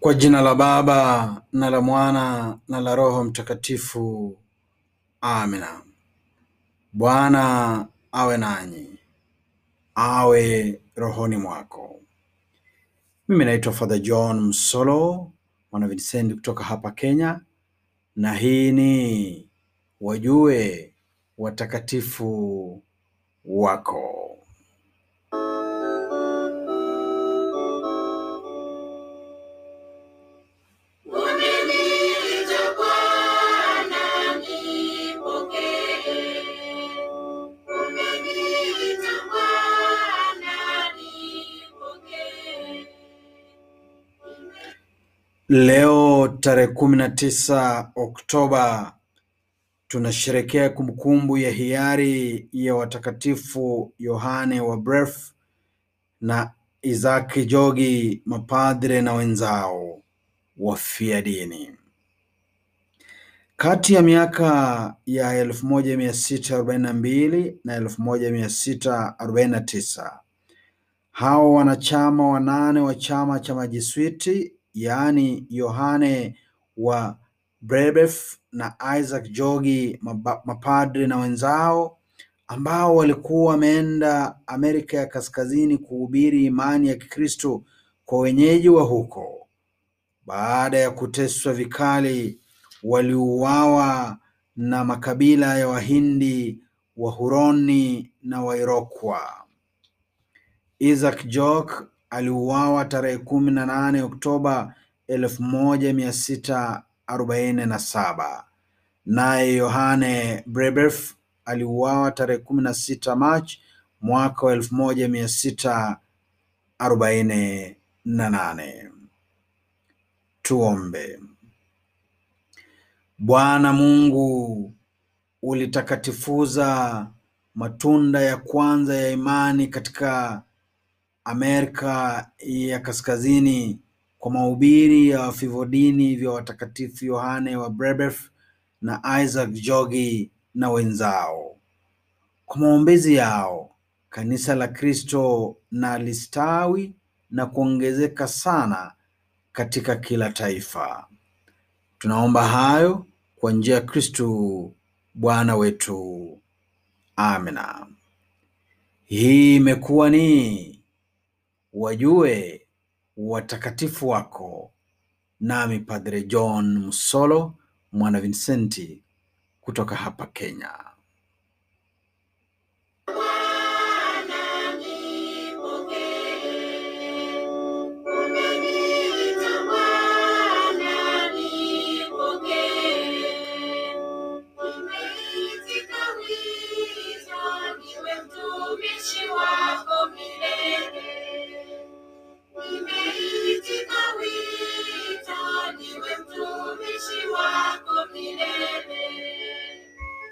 Kwa jina la Baba na la Mwana na la Roho Mtakatifu, amina. Bwana awe nanyi, awe rohoni mwako. Mimi naitwa Father John Msolo mwana Vincent kutoka hapa Kenya, na hii ni Wajue Watakatifu Wako. Leo tarehe kumi na tisa Oktoba tunasherekea kumbukumbu ya hiari ya watakatifu Yohane wa Bref na Isaki Jogi, mapadre na wenzao wafia dini. Kati ya miaka ya 1642 na 1649 hao wanachama wanane wa chama cha Majesuiti yaani Yohane wa Brebeuf na Isaac Jogi mapadri na wenzao ambao walikuwa wameenda Amerika ya Kaskazini kuhubiri imani ya Kikristo kwa wenyeji wa huko. Baada ya kuteswa vikali, waliuawa na makabila ya Wahindi, Wahuroni na Wairokwa. Isaac Jogue aliuawa tarehe kumi na nane Oktoba elfu moja mia sita arobaini na saba naye Yohane Brebeuf aliuawa tarehe kumi na sita Machi mwaka wa elfu moja mia sita arobaini na nane. Tuombe. Bwana Mungu, ulitakatifuza matunda ya kwanza ya imani katika Amerika ya Kaskazini kwa mahubiri ya wafivodini vya watakatifu Yohane wa Brebeuf na Isaac Jogi na wenzao. Kwa maombezi yao, kanisa la Kristo na listawi na kuongezeka sana katika kila taifa. Tunaomba hayo kwa njia ya Kristo Bwana wetu. Amina. Hii imekuwa ni Wajue Watakatifu Wako, nami Padre John Musolo mwana Vincenti kutoka hapa Kenya.